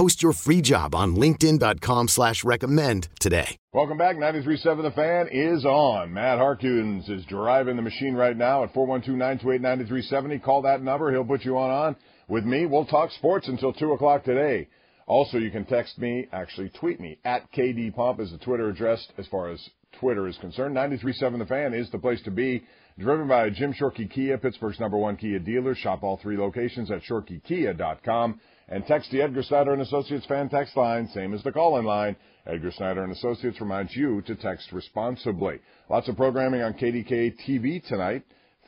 Post your free job on linkedin.com slash recommend today. Welcome back. 93.7 The Fan is on. Matt Harkins is driving the machine right now at 412-928-9370. Call that number. He'll put you on on with me. We'll talk sports until 2 o'clock today. Also, you can text me, actually tweet me, at KD Pump is the Twitter address as far as Twitter is concerned. 93.7 The Fan is the place to be. Driven by Jim Shorkey Kia, Pittsburgh's number one Kia dealer. Shop all three locations at shorkeykia.com. And text the Edgar Snyder and Associates fan text line, same as the call-in line. Edgar Snyder and Associates reminds you to text responsibly. Lots of programming on KDK TV tonight.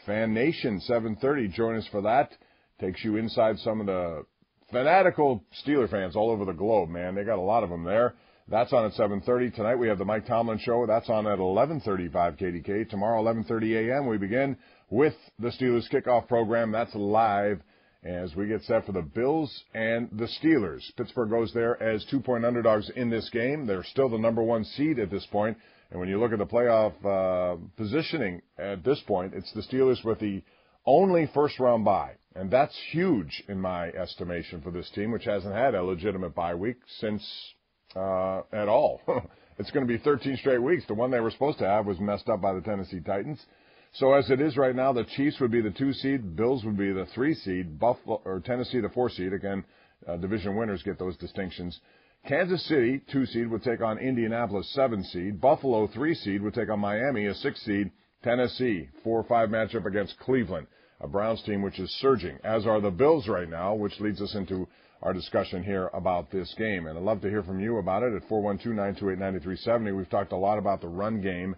Fan Nation 7:30. Join us for that. Takes you inside some of the fanatical Steeler fans all over the globe. Man, they got a lot of them there. That's on at 7:30 tonight. We have the Mike Tomlin show. That's on at 11:35 KDK. Tomorrow 11:30 a.m. we begin with the Steelers kickoff program. That's live as we get set for the Bills and the Steelers. Pittsburgh goes there as two-point underdogs in this game. They're still the number one seed at this point. And when you look at the playoff uh, positioning at this point, it's the Steelers with the only first-round bye. And that's huge in my estimation for this team, which hasn't had a legitimate bye week since uh, at all. it's going to be 13 straight weeks. The one they were supposed to have was messed up by the Tennessee Titans. So as it is right now, the Chiefs would be the two seed, Bills would be the three seed, Buffalo or Tennessee the four seed. Again, uh, division winners get those distinctions. Kansas City, two seed, would take on Indianapolis, seven seed. Buffalo, three seed, would take on Miami, a six seed. Tennessee, four five matchup against Cleveland, a Browns team which is surging, as are the Bills right now, which leads us into our discussion here about this game. And I'd love to hear from you about it at 412-928-9370. We've talked a lot about the run game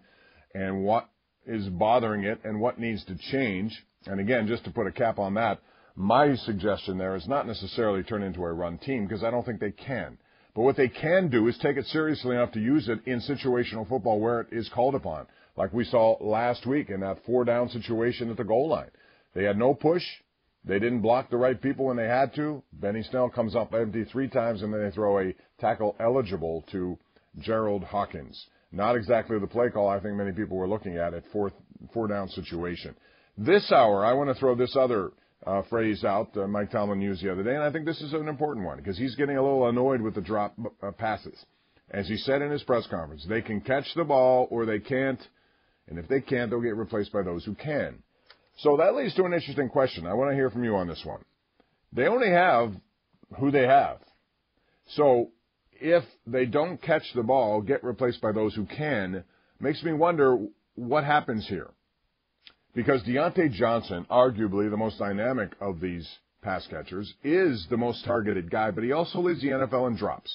and what is bothering it and what needs to change. And again, just to put a cap on that, my suggestion there is not necessarily turn into a run team because I don't think they can. But what they can do is take it seriously enough to use it in situational football where it is called upon, like we saw last week in that four down situation at the goal line. They had no push. They didn't block the right people when they had to. Benny Snell comes up empty three times and then they throw a tackle eligible to Jerald Hawkins. Not exactly the play call I think many people were looking at at fourth four down situation. This hour, I want to throw this other uh, phrase out uh, Mike Tomlin used the other day, and I think this is an important one because he's getting a little annoyed with the drop uh, passes. As he said in his press conference, they can catch the ball or they can't, and if they can't, they'll get replaced by those who can. So that leads to an interesting question. I want to hear from you on this one. They only have who they have. So if they don't catch the ball, get replaced by those who can, makes me wonder what happens here. Because Diontae Johnson, arguably the most dynamic of these pass catchers, is the most targeted guy, but he also leads the NFL in drops.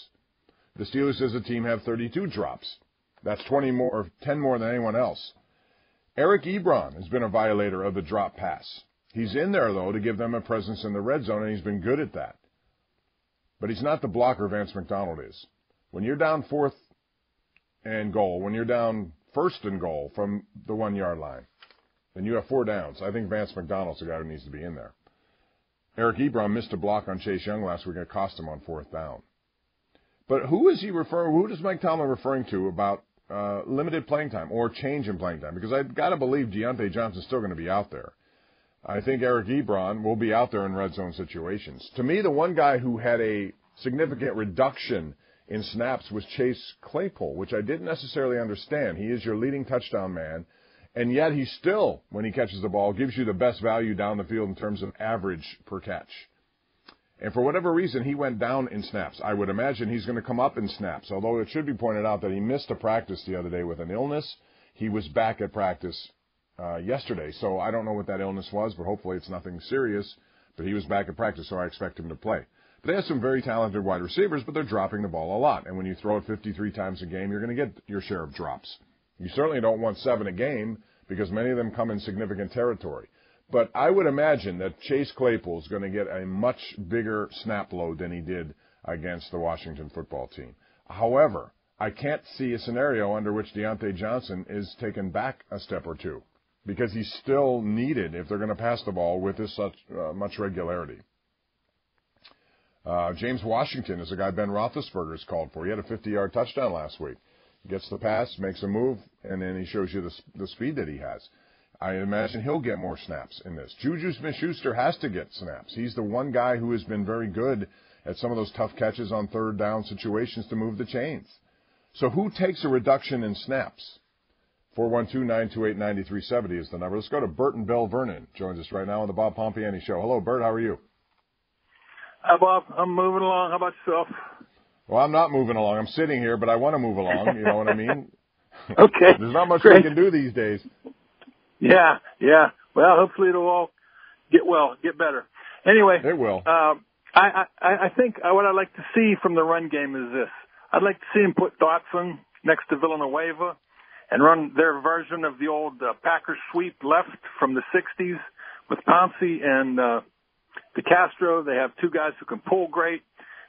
The Steelers as a team have 32 drops. That's 20 more, or 10 more than anyone else. Eric Ebron has been a violator of the drop pass. He's in there, though, to give them a presence in the red zone, and he's been good at that. But he's not the blocker Vance McDonald is. When you're down fourth and goal, when you're down first and goal from the one yard line, then you have four downs. I think Vance McDonald's the guy who needs to be in there. Eric Ebron missed a block on Chase Young last week and it cost him on fourth down. But who is he referring? Who does Mike Tomlin referring to about uh, limited playing time or change in playing time? Because I've got to believe Diontae Johnson's still going to be out there. I think Eric Ebron will be out there in red zone situations. To me, the one guy who had a significant reduction in snaps was Chase Claypool, which I didn't necessarily understand. He is your leading touchdown man, and yet he still, when he catches the ball, gives you the best value down the field in terms of average per catch. And for whatever reason, he went down in snaps. I would imagine he's going to come up in snaps, although it should be pointed out that he missed a practice the other day with an illness. He was back at practice uh, yesterday, so I don't know what that illness was, but hopefully it's nothing serious. But he was back at practice, so I expect him to play. But they have some very talented wide receivers, but they're dropping the ball a lot. And when you throw it 53 times a game, you're going to get your share of drops. You certainly don't want seven a game because many of them come in significant territory. But I would imagine that Chase Claypool is going to get a much bigger snap load than he did against the Washington football team. However, I can't see a scenario under which Diontae Johnson is taken back a step or two because he's still needed if they're going to pass the ball with this such uh, much regularity. Uh, James Washington is a guy Ben Roethlisberger has called for. He had a 50-yard touchdown last week. Gets the pass, makes a move, and then he shows you the, the speed that he has. I imagine he'll get more snaps in this. Juju Smith-Schuster has to get snaps. He's the one guy who has been very good at some of those tough catches on third down situations to move the chains. So who takes a reduction in snaps? 412-928-9370 is the number. Let's go to Burton Belle Vernon. Joins us right now on the Bob Pompeani Show. Hello, Bert. How are you? Hi, Bob. I'm moving along. How about yourself? Well, I'm not moving along. I'm sitting here, but I want to move along. You know what I mean? okay. There's not much Great. we can do these days. Yeah, yeah. Well, hopefully it'll all get well, get better. Anyway, It will. um, I, I, I think uh, what I'd like to see from the run game is this. I'd like to see him put Dotson next to Villanueva and run their version of the old uh, Packers sweep left from the 60s with Pouncey and uh, DeCastro. They have two guys who can pull great.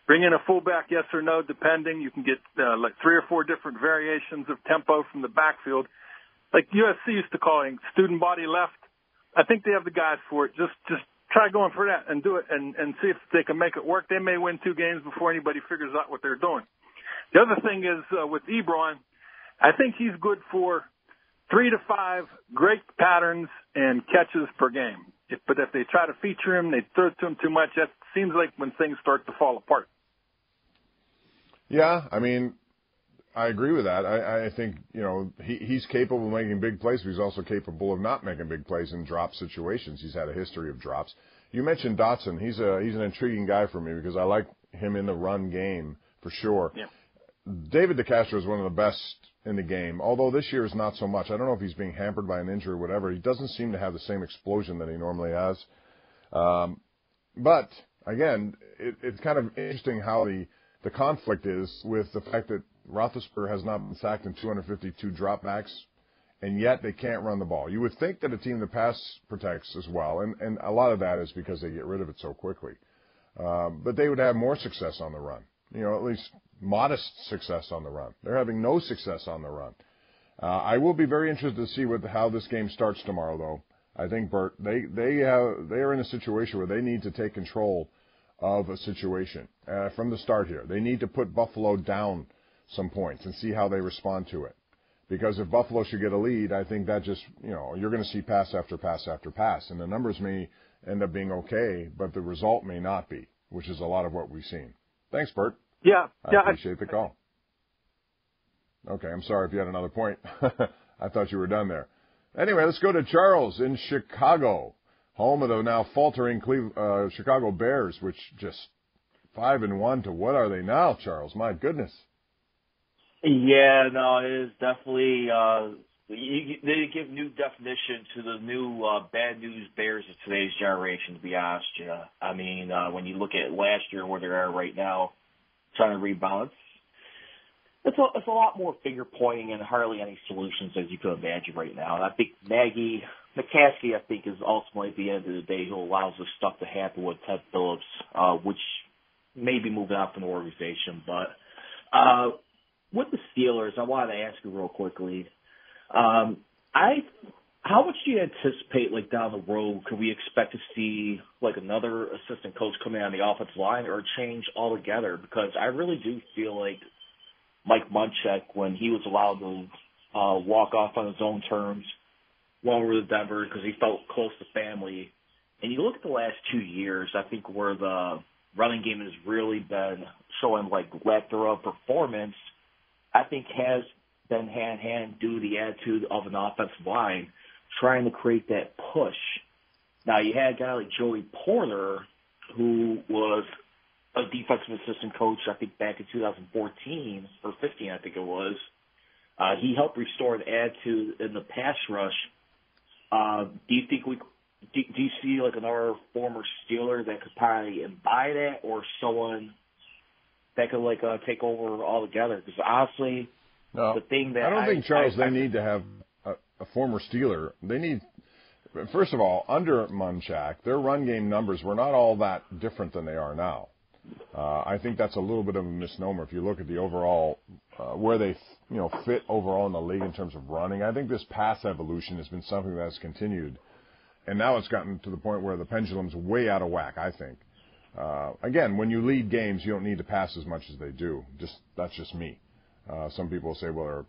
Bring in a fullback, yes or no, depending. You can get uh, like three or four different variations of tempo from the backfield. Like USC used to calling student body left. I think they have the guys for it. Just just try going for that and do it and, and see if they can make it work. They may win two games before anybody figures out what they're doing. The other thing is uh, with Ebron, I think he's good for three to five great patterns and catches per game. If, but if they try to feature him, they throw to him too much. That seems like when things start to fall apart. Yeah, I mean, I agree with that. I, I think you know he, he's capable of making big plays, but he's also capable of not making big plays in drop situations. He's had a history of drops. You mentioned Dotson. He's a he's an intriguing guy for me because I like him in the run game for sure. Yeah. David DeCastro is one of the best in the game, although this year is not so much. I don't know if he's being hampered by an injury or whatever. He doesn't seem to have the same explosion that he normally has. Um, but again, it, it's kind of interesting how the the conflict is with the fact that Roethlisberger has not been sacked in 252 dropbacks, and yet they can't run the ball. You would think that a team that pass protects as well, and, and a lot of that is because they get rid of it so quickly. Um, but they would have more success on the run. You know, at least modest success on the run. They're having no success on the run. Uh, I will be very interested to see what how this game starts tomorrow, though. I think Bert they they have they are in a situation where they need to take control of a situation uh, from the start here. They need to put Buffalo down some points and see how they respond to it. Because if Buffalo should get a lead, I think that just you know you're going to see pass after pass after pass, and the numbers may end up being okay, but the result may not be, which is a lot of what we've seen. Thanks, Bert. Yeah, I yeah. appreciate the call. Okay, I'm sorry if you had another point. I thought you were done there. Anyway, let's go to Charles in Chicago, home of the now faltering Cleve, uh, Chicago Bears, which just five and one to what are they now, Charles? My goodness. Yeah, no, it is definitely. Uh, you, they give new definition to the new uh, bad news Bears of today's generation. To be honest, yeah. I mean, uh, when you look at last year where they are right now, trying to rebound, it's a, it's a lot more finger pointing and hardly any solutions as you could imagine right now. And I think Maggie McCaskey, I think, is ultimately at the end of the day who allows this stuff to happen with Ted Phillips, uh, which may be moving out from the organization. But uh, with the Steelers, I wanted to ask you real quickly. Um, I how much do you anticipate, like down the road, could we expect to see like another assistant coach coming on the offensive line or change altogether? Because I really do feel like Mike Munchak, when he was allowed to uh, walk off on his own terms, went over to Denver because he felt close to family. And you look at the last two years, I think where the running game has really been showing like lack thereof performance, I think has been hand in hand due to the attitude of an offensive line trying to create that push. Now you had a guy like Joey Porter who was a defensive assistant coach, I think back in 2014 or 15, I think it was. Uh, he helped restore and add to in the pass rush. Uh, do you think we? Do, do you see like another former Steeler that could probably buy that, or someone that could like uh, take over altogether? Because honestly, no, the thing that I don't I, think Charles I, they need to have a, a former Steeler. They need first of all under Munchak, their run game numbers were not all that different than they are now. Uh, I think that's a little bit of a misnomer if you look at the overall uh, where they you know fit overall in the league in terms of running. I think this pass evolution has been something that has continued, and now it's gotten to the point where the pendulum's way out of whack. I think. Uh, again, when you lead games, you don't need to pass as much as they do. Just that's just me. Uh, some people say, well, their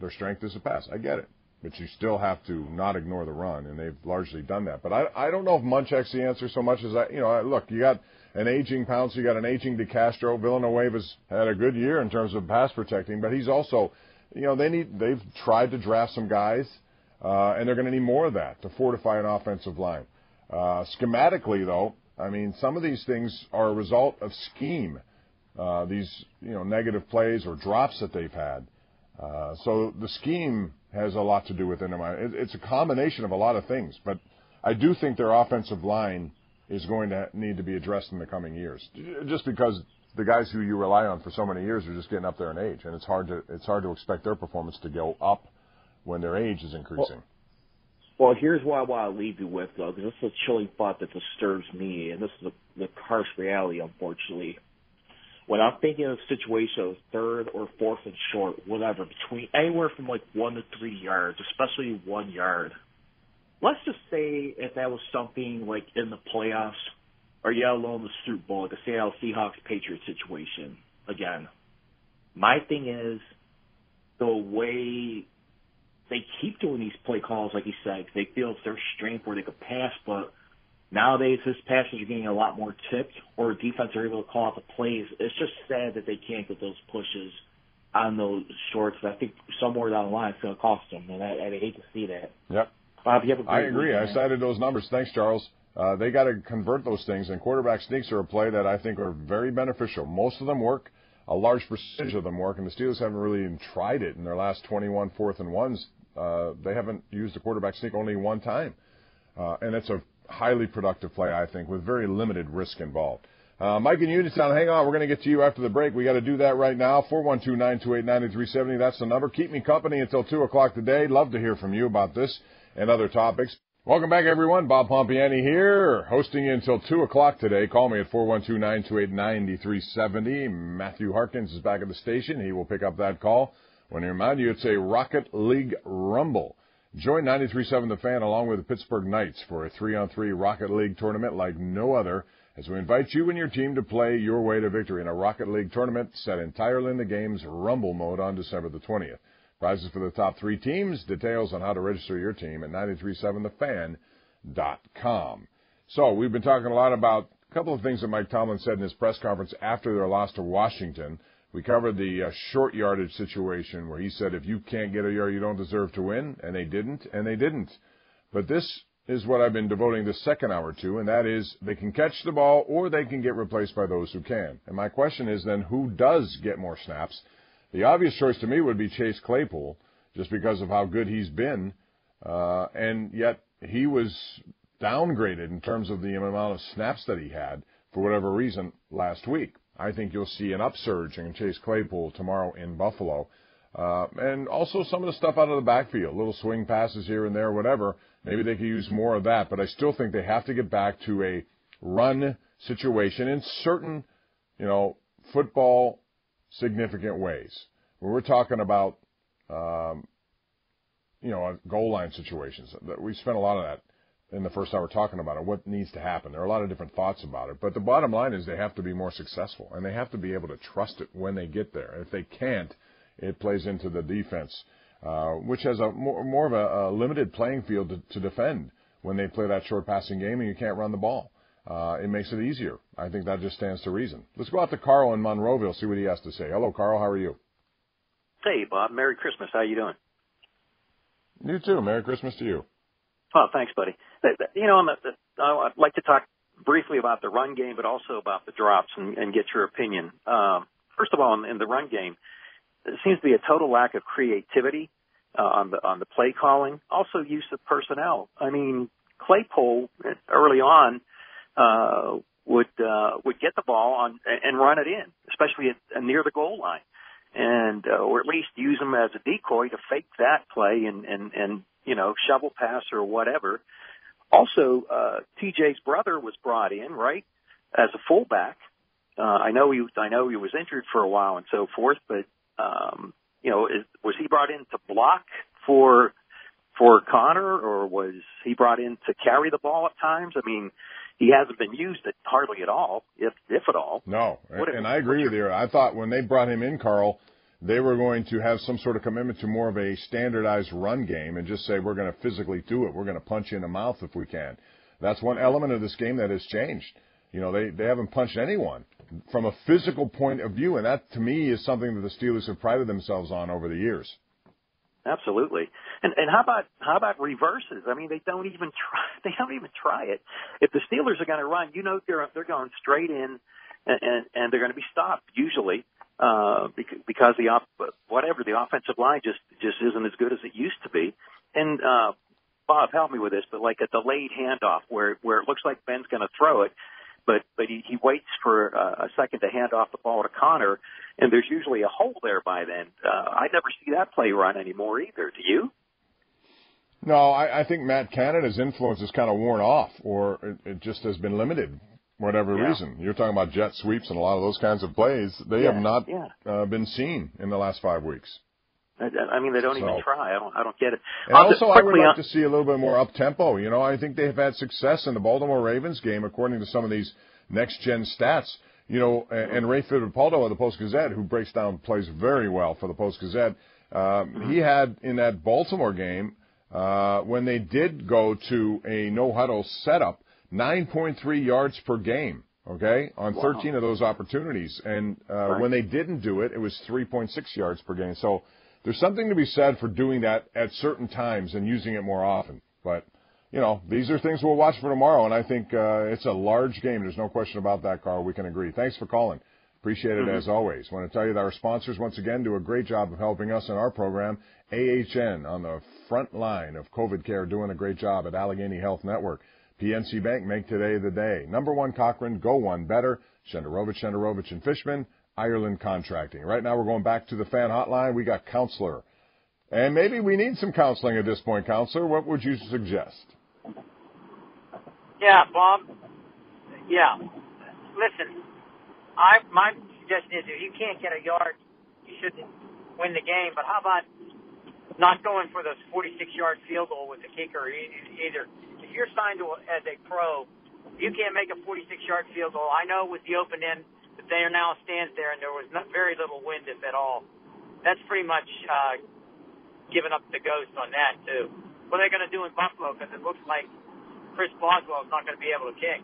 their strength is to pass. I get it, but you still have to not ignore the run, and they've largely done that. But I I don't know if Munchak's the answer so much as I you know look you got an aging Pounce, you got an aging DeCastro. Villanueva's had a good year in terms of pass protecting, but he's also you know they need they've tried to draft some guys, uh, and they're going to need more of that to fortify an offensive line. Uh, schematically, though, I mean, some of these things are a result of scheme. Uh, these you know negative plays or drops that they've had. Uh, so the scheme has a lot to do with it. It's a combination of a lot of things, but I do think their offensive line is going to need to be addressed in the coming years. Just because the guys who you rely on for so many years are just getting up there in age, and it's hard to it's hard to expect their performance to go up when their age is increasing. Well, well here's what I want to leave you with, though, because this is a chilling thought that disturbs me, and this is the harsh reality, unfortunately when I'm thinking of a situation of third or fourth and short, whatever, between anywhere from like one to three yards, especially one yard. Let's just say if that was something like in the playoffs or yet alone the Super Bowl, like the Seattle Seahawks Patriots situation. Again, my thing is the way they keep doing these play calls, like you said, they feel it's their strength where they could pass, but Nowadays, his passes are getting a lot more tipped, or defense are able to call out the plays. It's just sad that they can't get those pushes on those shorts. I think somewhere down the line it's going to cost them, and I, I hate to see that. Yep. Bob, you have a I agree. I cited those numbers. Thanks, Charles. Uh, they got to convert those things, and quarterback sneaks are a play that I think are very beneficial. Most of them work. A large percentage of them work, and the Steelers haven't really even tried it in their last 21 fourth and ones. Uh, they haven't used a quarterback sneak only one time, uh, and it's a highly productive play, I think, with very limited risk involved. Uh, Mike in Uniontown, hang on. We're going to get to you after the break. We got to do that right now. 412-928-9370. That's the number. Keep me company until 2 o'clock today. Love to hear from you about this and other topics. Welcome back, everyone. Bob Pompeani here, hosting you until 2 o'clock today. Call me at 412-928-9370. Matthew Harkins is back at the station. He will pick up that call. When I remind you, it's a Rocket League Rumble. Join 93.7 The Fan along with the Pittsburgh Knights for a three-on-three Rocket League tournament like no other as we invite you and your team to play your way to victory in a Rocket League tournament set entirely in the game's Rumble mode on December the 20th. Prizes for the top three teams. Details on how to register your team at 937thefan.com. So we've been talking a lot about a couple of things that Mike Tomlin said in his press conference after their loss to Washington. We covered the uh, short yardage situation where he said if you can't get a yard, you don't deserve to win, and they didn't, and they didn't. But this is what I've been devoting the second hour to, and that is they can catch the ball or they can get replaced by those who can. And my question is then who does get more snaps? The obvious choice to me would be Chase Claypool, just because of how good he's been, uh, and yet he was downgraded in terms of the amount of snaps that he had for whatever reason last week. I think you'll see an upsurge in Chase Claypool tomorrow in Buffalo. Uh, and also some of the stuff out of the backfield, little swing passes here and there, whatever. Maybe they could use more of that, but I still think they have to get back to a run situation in certain, you know, football significant ways. When we're talking about, um, you know, goal line situations, we spent a lot of that in the first hour talking about it, what needs to happen. There are a lot of different thoughts about it, but the bottom line is they have to be more successful and they have to be able to trust it when they get there. If they can't, it plays into the defense, uh, which has a more, more of a, a limited playing field to, to, defend when they play that short passing game and you can't run the ball. Uh, it makes it easier. I think that just stands to reason. Let's go out to Carl in Monroeville, see what he has to say. Hello, Carl. How are you? Hey, Bob. Merry Christmas. How you doing? You too. Merry Christmas to you. Oh, thanks, buddy. You know, I'd like to talk briefly about the run game, but also about the drops and, and get your opinion. Um, first of all, in, in the run game, there seems to be a total lack of creativity uh, on the on the play calling. Also, use of personnel. I mean, Claypool early on uh, would uh, would get the ball on and run it in, especially at, near the goal line, and uh, or at least use him as a decoy to fake that play and and and you know shovel pass or whatever. Also, uh, TJ's brother was brought in right as a fullback. Uh, I know he I know he was injured for a while and so forth, but um, you know is, was he brought in to block for for Conner, or was he brought in to carry the ball at times? I mean, he hasn't been used at hardly at all, if if at all. No, and, and I agree with you. I thought when they brought him in, Carl, they were going to have some sort of commitment to more of a standardized run game and just say we're going to physically do it. We're going to punch you in the mouth if we can. That's one element of this game that has changed. You know, they they haven't punched anyone from a physical point of view, and that to me is something that the Steelers have prided themselves on over the years. Absolutely. And and how about how about reverses? I mean, they don't even try. They don't even try it. If the Steelers are going to run, you know they're they're going straight in, and and, and they're going to be stopped usually uh, because the op, whatever the offensive line just just isn't as good as it used to be. And uh, Bob, help me with this, but like a delayed handoff where where it looks like Ben's going to throw it, but but he, he waits for uh, a second to hand off the ball to Conner, and there's usually a hole there by then. Uh, I never see that play run anymore either. Do you? No, I, I think Matt Canada's influence is kind of worn off, or it, it just has been limited, whatever yeah. reason. You're talking about jet sweeps and a lot of those kinds of plays. They yeah, have not yeah. uh, been seen in the last five weeks. I, I mean, they don't so. even try. I don't. I don't get it. And I'll also, I would like on. to see a little bit more up tempo. You know, I think they've had success in the Baltimore Ravens game, according to some of these next gen stats. You know, and, and Ray Fittipaldo of the Post Gazette, who breaks down plays very well for the Post Gazette, um, he had in that Baltimore game uh, when they did go to a no huddle setup, 9.3 yards per game. Okay, on wow. 13 of those opportunities, and uh, right. when they didn't do it, it was 3.6 yards per game. So there's something to be said for doing that at certain times and using it more often. But you know, these are things we'll watch for tomorrow, and I think uh, it's a large game. There's no question about that, Carl. We can agree. Thanks for calling. Appreciate it mm-hmm. as always. Want to tell you that our sponsors once again do a great job of helping us in our program. AHN on the front line of COVID care, doing a great job at Allegheny Health Network. PNC Bank, make today the day. Number one Cochran, go one better. Shenderovich, Shenderovich and Fishman. Ireland Contracting. Right now we're going back to the fan hotline. We got counselor. And maybe we need some counseling at this point, counselor. What would you suggest? Yeah, Bob. Yeah. Listen, I my suggestion is if you can't get a yard, you shouldn't win the game. But how about not going for the 46-yard field goal with the kicker either? You're signed to as a pro, you can't make a 46-yard field goal. I know with the open end there now stands there, and there was not very little wind, if at all. That's pretty much uh, giving up the ghost on that too. What are they going to do in Buffalo? Because it looks like Chris Boswell is not going to be able to kick.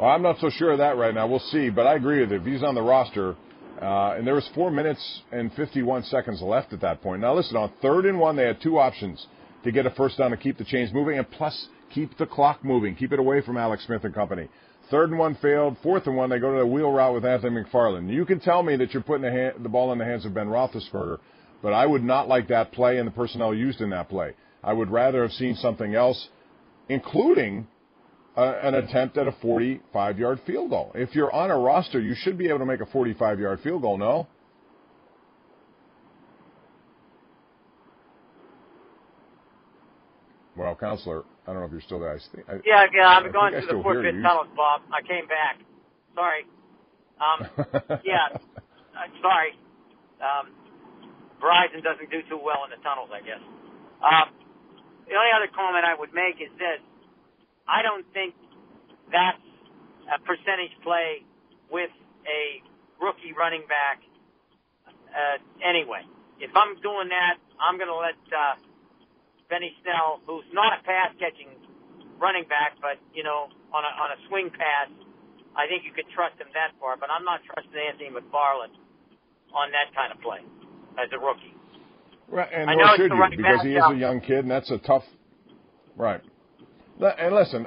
Well, I'm not so sure of that right now. We'll see, but I agree with you. If he's on the roster, uh, and there was four minutes and 51 seconds left at that point. Now listen, on third and one, they had two options to get a first down to keep the chains moving, and plus keep the clock moving, keep it away from Alex Smith and company. Third and one failed. Fourth and one, they go to the wheel route with Anthony McFarland. You can tell me that you're putting the, hand, the ball in the hands of Ben Roethlisberger, but I would not like that play and the personnel used in that play. I would rather have seen something else, including an attempt at a 45 yard field goal. If you're on a roster, you should be able to make a 45 yard field goal, no? Well, counselor, I don't know if you're still there. I think, I, yeah, yeah, I'm going through the Fort Pitt tunnels, Bob. I came back. Sorry. Um, yeah, I'm sorry. Um, Verizon doesn't do too well in the tunnels, I guess. Um, the only other comment I would make is this: I don't think that's a percentage play with a rookie running back. Uh, anyway, if I'm doing that, I'm going to let uh, Benny Snell, who's not a pass catching running back, but you know, on a on a swing pass, I think you could trust him that far. But I'm not trusting Anthony McFarland on that kind of play as a rookie. Right, and nor should you because he is a young kid, and that's a tough. Right. And listen,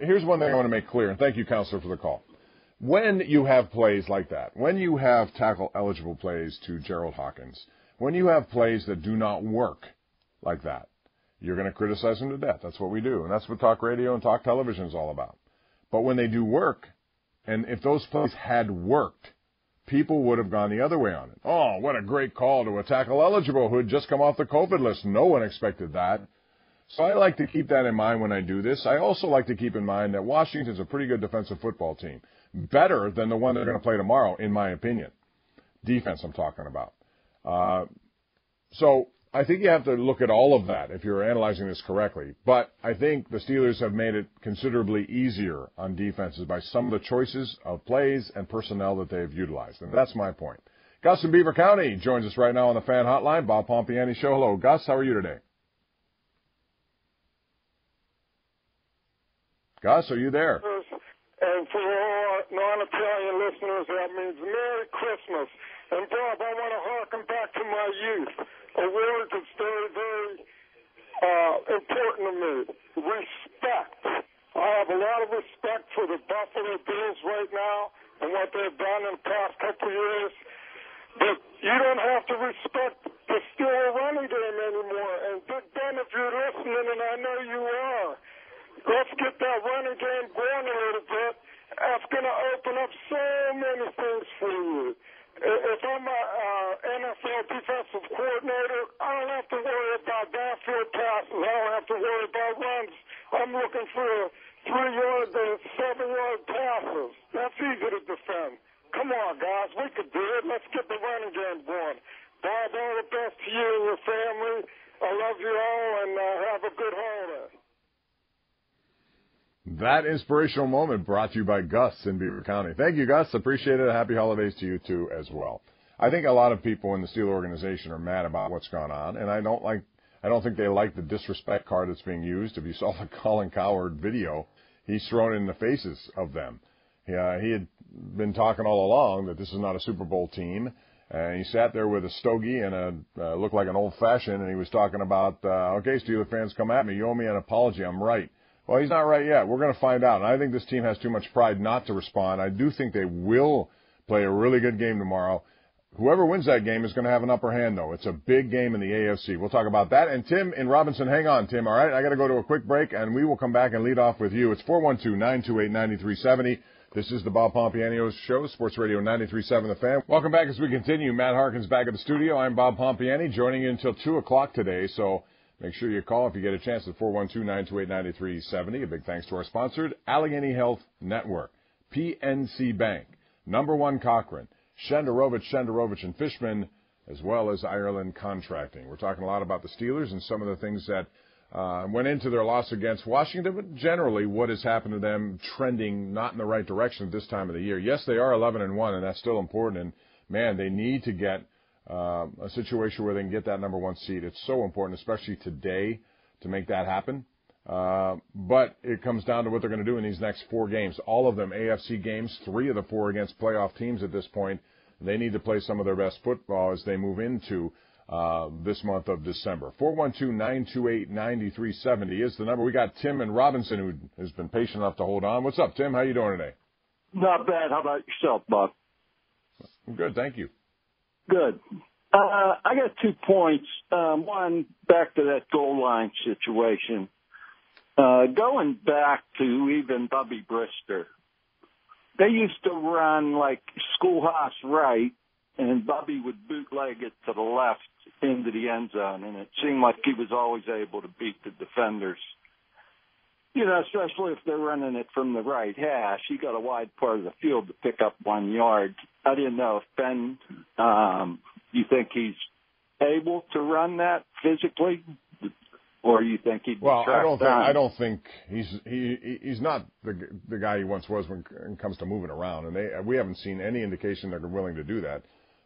here's one thing I want to make clear, and thank you, counselor, for the call. When you have plays like that, when you have tackle eligible plays to Jerald Hawkins, when you have plays that do not work like that, you're going to criticize them to death. That's what we do, and that's what talk radio and talk television is all about. But when they do work, and if those plays had worked, people would have gone the other way on it. Oh, what a great call to a tackle eligible who had just come off the COVID list. No one expected that. So I like to keep that in mind when I do this. I also like to keep in mind that Washington's a pretty good defensive football team. Better than the one they're going to play tomorrow, in my opinion. Defense, I'm talking about. Uh, so I think you have to look at all of that if you're analyzing this correctly. But I think the Steelers have made it considerably easier on defenses by some of the choices of plays and personnel that they've utilized. And that's my point. Gus in Beaver County joins us right now on the fan hotline. Bob Pompeani Show. Hello, Gus. How are you today? Gus, are you there? And for all non-Italian listeners, that means Merry Christmas. And Bob, I want to harken back to my youth. A word that's very, very uh, important to me. Respect. I have a lot of respect for the Buffalo Bills right now and what they've done in the past couple of years. But you don't have to respect the Steeler running game anymore. And Big Ben, if you're listening, and I know you are, let's get that running game going a little bit. That's going to open up so many things for you. If I'm a uh, NFL defensive coordinator, I don't have to worry about downfield passes. I don't have to worry about runs. I'm looking for three-yard to seven-yard passes. That's easy to defend. Come on, guys. We could do it. Let's get the running game going. Bob, all the best to you and your family. I love you all, and uh, have a good holiday. That inspirational moment brought to you by Gus in Beaver County. Thank you, Gus. Appreciate it. Happy holidays to you too as well. I think a lot of people in the Steel organization are mad about what's gone on, and I don't like. I don't think they like the disrespect card that's being used. If you saw the Colin Cowherd video, he's thrown in the faces of them. Uh, he had been talking all along that this is not a Super Bowl team. And he sat there with a stogie and a uh, looked like an old fashioned, and he was talking about, uh, okay, Steeler fans, come at me. You owe me an apology. I'm right. Well, he's not right yet. We're going to find out. And I think this team has too much pride not to respond. I do think they will play a really good game tomorrow. Whoever wins that game is going to have an upper hand, though. It's a big game in the AFC. We'll talk about that. And Tim in Robinson, hang on, Tim. All right, I got to go to a quick break, and we will come back and lead off with you. It's four one two nine two eight ninety three seventy. This is the Bob Pompeani Show, Sports Radio 93.7 The Fan. Welcome back as we continue. Matt Harkins back at the studio. I'm Bob Pompeani, joining you until 2 o'clock today. So Make sure you call if you get a chance at 412-928-9370. A big thanks to our sponsored Allegheny Health Network, PNC Bank, Number One Cochran, Shenderovich, Shenderovich and Fishman, as well as Ireland Contracting. We're talking a lot about the Steelers and some of the things that uh, went into their loss against Washington, but generally what has happened to them trending not in the right direction at this time of the year. Yes, they are 11 and 1, and that's still important. And man, they need to get a situation where they can get that number one seed. It's so important, especially today, to make that happen. Uh, but it comes down to what they're going to do in these next four games. All of them AFC games, three of the four against playoff teams at this point. They need to play some of their best football as they move into uh, this month of December. 412-928-9370 is the number. We got Tim and Robinson who has been patient enough to hold on. What's up, Tim? How you doing today? Not bad. How about yourself, Bob? good, thank you. Good. Uh, I got two points. Um, one, back to that goal line situation. Uh, going back to even Bubby Brister, they used to run like schoolhouse right, and Bubby would bootleg it to the left into the end zone, and it seemed like he was always able to beat the defenders. You know, especially if they're running it from the right hash, you got a wide part of the field to pick up one yard. I didn't know if Ben, um, you think he's able to run that physically, or you think he'd be well, I don't think I don't think he's he he's not the the guy he once was when it comes to moving around, and they we haven't seen any indication that they're willing to do that.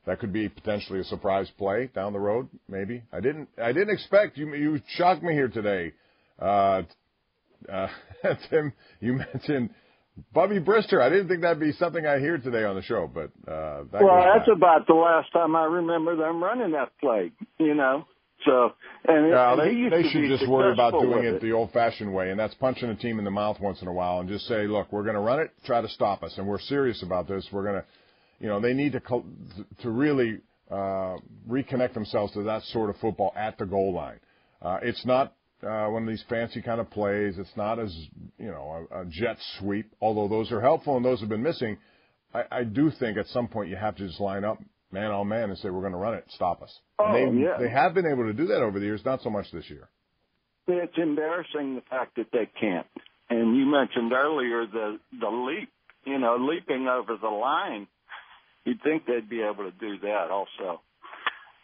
That could be potentially a surprise play down the road, maybe. I didn't I didn't expect you you shocked me here today uh, uh, Tim, you mentioned Bubby Brister. I didn't think that'd be something I hear today on the show, but uh, that well, that's back. about the last time I remember them running that play. You know, So, and, yeah, and they, they should just worry about doing with it the old-fashioned way, and that's punching a team in the mouth once in a while, and just say, look, we're going to run it, try to stop us, and we're serious about this. We're going to, you know, they need to to really uh, reconnect themselves to that sort of football at the goal line. Uh, it's not uh, one of these fancy kind of plays. It's not as you know a, a jet sweep, although those are helpful and those have been missing. I, I do think at some point you have to just line up man on man and say we're going to run it, stop us. Oh, and they yeah. they have been able to do that over the years, not so much this year. It's embarrassing the fact that they can't. And you mentioned earlier the the leap, you know, leaping over the line. You'd think they'd be able to do that also.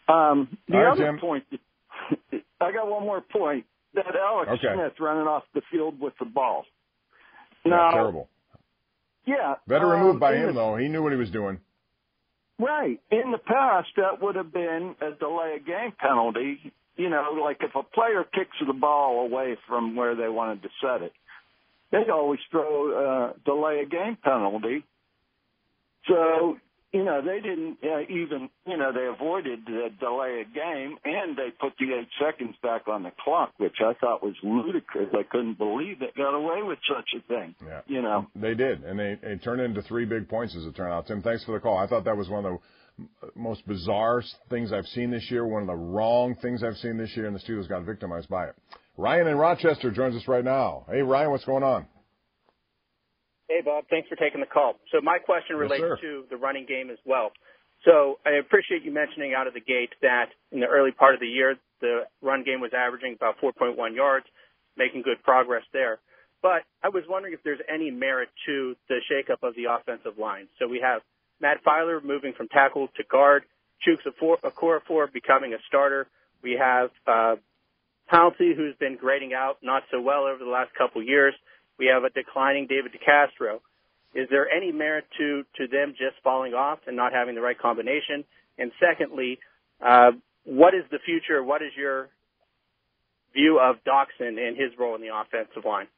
Um, the right, other Jim. point, I got one more point. That Alex Okay. Smith running off the field with the ball. Yeah, terrible. yeah, Better um, removed by him the- though. He knew what he was doing. Right. In the past, that would have been a delay of game penalty. You know, like if a player kicks the ball away from where they wanted to set it, they'd always throw a delay of game penalty. So, you know, they didn't uh, even, you know, they avoided the delay of game and they put the eight seconds back on the clock, which I thought was ludicrous. I couldn't believe they got away with such a thing. Yeah. You know, They did, and they, they turned into three big points as it turned out. Tim, thanks for the call. I thought that was one of the most bizarre things I've seen this year, one of the wrong things I've seen this year, and the Steelers got victimized by it. Ryan in Rochester joins us right now. Hey, Ryan, what's going on? Hey, Bob. Thanks for taking the call. So my question relates sir. to the running game as well. So I appreciate you mentioning out of the gate that in the early part of the year, the run game was averaging about 4.1 yards, making good progress there. But I was wondering if there's any merit to the shakeup of the offensive line. So we have Matt Feiler moving from tackle to guard, Chuks Okorafor becoming a starter. We have uh, Pouncey, who's been grading out not so well over the last couple years. We have a declining David DeCastro. Is there any merit to, to them just falling off and not having the right combination? And secondly, uh, what is the future? What is your view of Dotson and his role in the offensive line?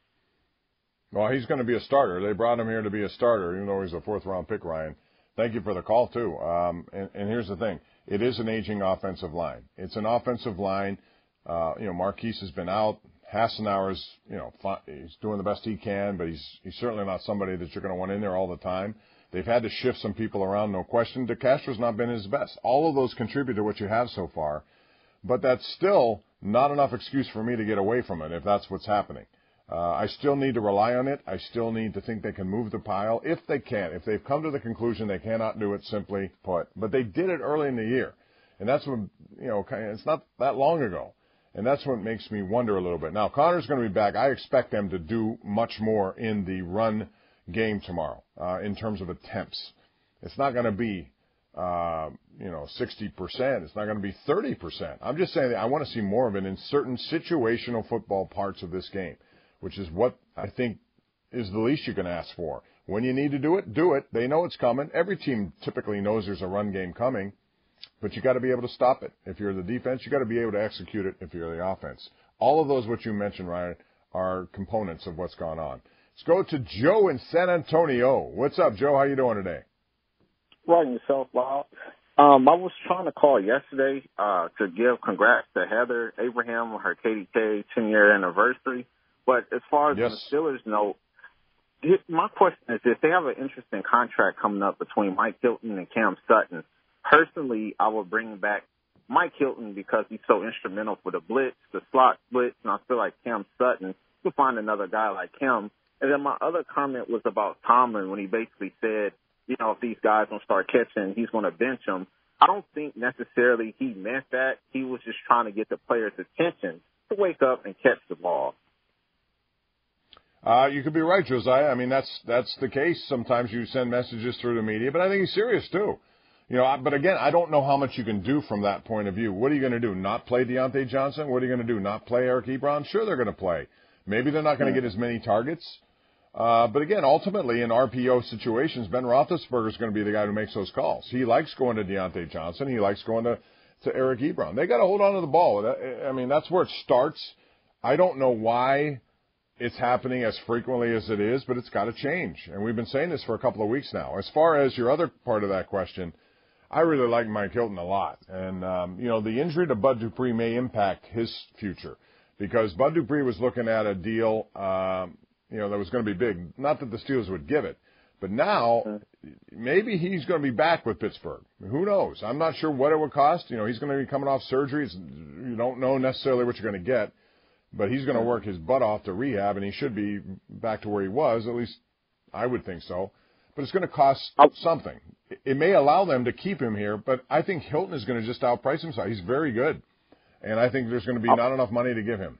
Well, he's going to be a starter. They brought him here to be a starter, even though he's a fourth round pick, Ryan. Thank you for the call, too. Um, and, and here's the thing it is an aging offensive line. It's an offensive line. Uh, you know, Maurkice has been out. Hassenauer's, you know, he's doing the best he can, but he's he's certainly not somebody that you're going to want in there all the time. They've had to shift some people around, no question. DeCastro's not been his best. All of those contribute to what you have so far, but that's still not enough excuse for me to get away from it if that's what's happening. Uh, I still need to rely on it. I still need to think they can move the pile if they can't. If they've come to the conclusion they cannot do it, simply put. But they did it early in the year, and that's when you know it's not that long ago, and that's what makes me wonder a little bit. Now Connor's going to be back. I expect them to do much more in the run game tomorrow uh, in terms of attempts. It's not going to be uh, you know 60%. It's not going to be 30%. I'm just saying that I want to see more of it in certain situational football parts of this game which is what I think is the least you can ask for. When you need to do it, do it. They know it's coming. Every team typically knows there's a run game coming, but you got to be able to stop it. If you're the defense, you got to be able to execute it if you're the offense. All of those what you mentioned, Ryan, are components of what's gone on. Let's go to Joe in San Antonio. What's up, Joe? How you doing today? Right yourself, Bob. Um, I was trying to call yesterday uh, to give congrats to Heather Abraham on her KDK 10 year anniversary. But as far as Yes. the Steelers know, my question is if they have an interesting contract coming up between Mike Hilton and Cam Sutton, personally, I would bring back Mike Hilton because he's so instrumental for the blitz, the slot blitz, and I feel like Cam Sutton, you'll find another guy like him. And then my other comment was about Tomlin when he basically said, you know, if these guys don't start catching, he's going to bench them. I don't think necessarily he meant that. He was just trying to get the players' attention to wake up and catch the ball. Uh, you could be right, Josiah. I mean, that's that's the case. Sometimes you send messages through the media, but I think he's serious too. You know, I- but again, I don't know how much you can do from that point of view. What are you going to do? Not play Diontae Johnson? What are you going to do? Not play Eric Ebron? Sure, they're going to play. Maybe they're not going to get as many targets. Uh, but again, ultimately in RPO situations, Ben Roethlisberger is going to be the guy who makes those calls. He likes going to Diontae Johnson. He likes going to, to Eric Ebron. They got to hold on to the ball. I mean, that's where it starts. I don't know why it's happening as frequently as it is, but it's got to change. And we've been saying this for a couple of weeks now. As far as your other part of that question, I really like Mike Hilton a lot, and um, you know the injury to Bud Dupree may impact his future because Bud Dupree was looking at a deal, um, you know, that was going to be big. Not that the Steelers would give it, but now maybe he's going to be back with Pittsburgh. Who knows? I'm not sure what it would cost. You know, he's going to be coming off surgery. It's, you don't know necessarily what you're going to get, but he's going to work his butt off to rehab, and he should be back to where he was. At least I would think so. But it's going to cost something. It may allow them to keep him here, but I think Hilton is going to just outprice himself. He's very good, and I think there's going to be not enough money to give him.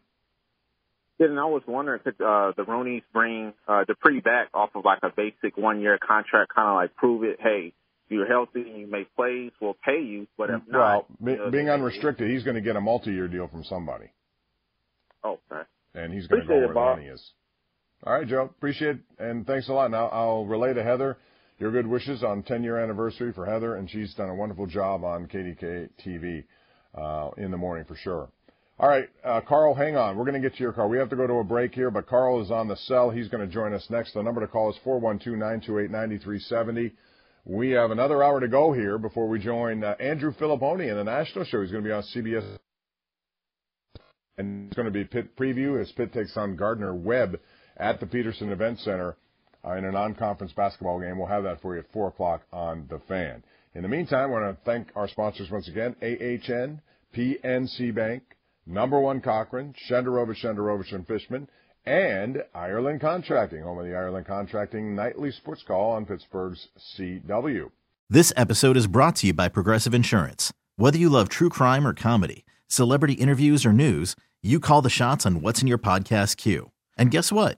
And I was wondering, could uh, the Rooneys bring uh, Dupree back off of like a basic one-year contract, kind of like prove it, hey, you're healthy and you make plays, we'll pay you, but if well, not, being unrestricted, he's going to get a multi-year deal from somebody, oh, okay. and he's going to go where it, the money is. All right, Joe, appreciate it, and thanks a lot. Now I'll relay to Heather your good wishes on 10-year anniversary for Heather, and she's done a wonderful job on KDK TV uh, in the morning for sure. All right, uh, Carl, hang on. We're going to get to your call. We have to go to a break here, but Carl is on the cell. He's going to join us next. The number to call is 412-928-9370. We have another hour to go here before we join uh, Andrew Fillipponi in the national show. He's going to be on CBS. And it's going to be Pitt preview as Pitt takes on Gardner Webb at the Petersen Event Center uh, in a non-conference basketball game. We'll have that for you at 4 o'clock on The Fan. In the meantime, I want to thank our sponsors once again, AHN, PNC Bank, Number One Cochran, Shenderovich, Shenderovich and Fishman, and Ireland Contracting, home of the Ireland Contracting Nightly Sports Call on Pittsburgh's CW. This episode is brought to you by Progressive Insurance. Whether you love true crime or comedy, celebrity interviews or news, you call the shots on what's in your podcast queue. And guess what?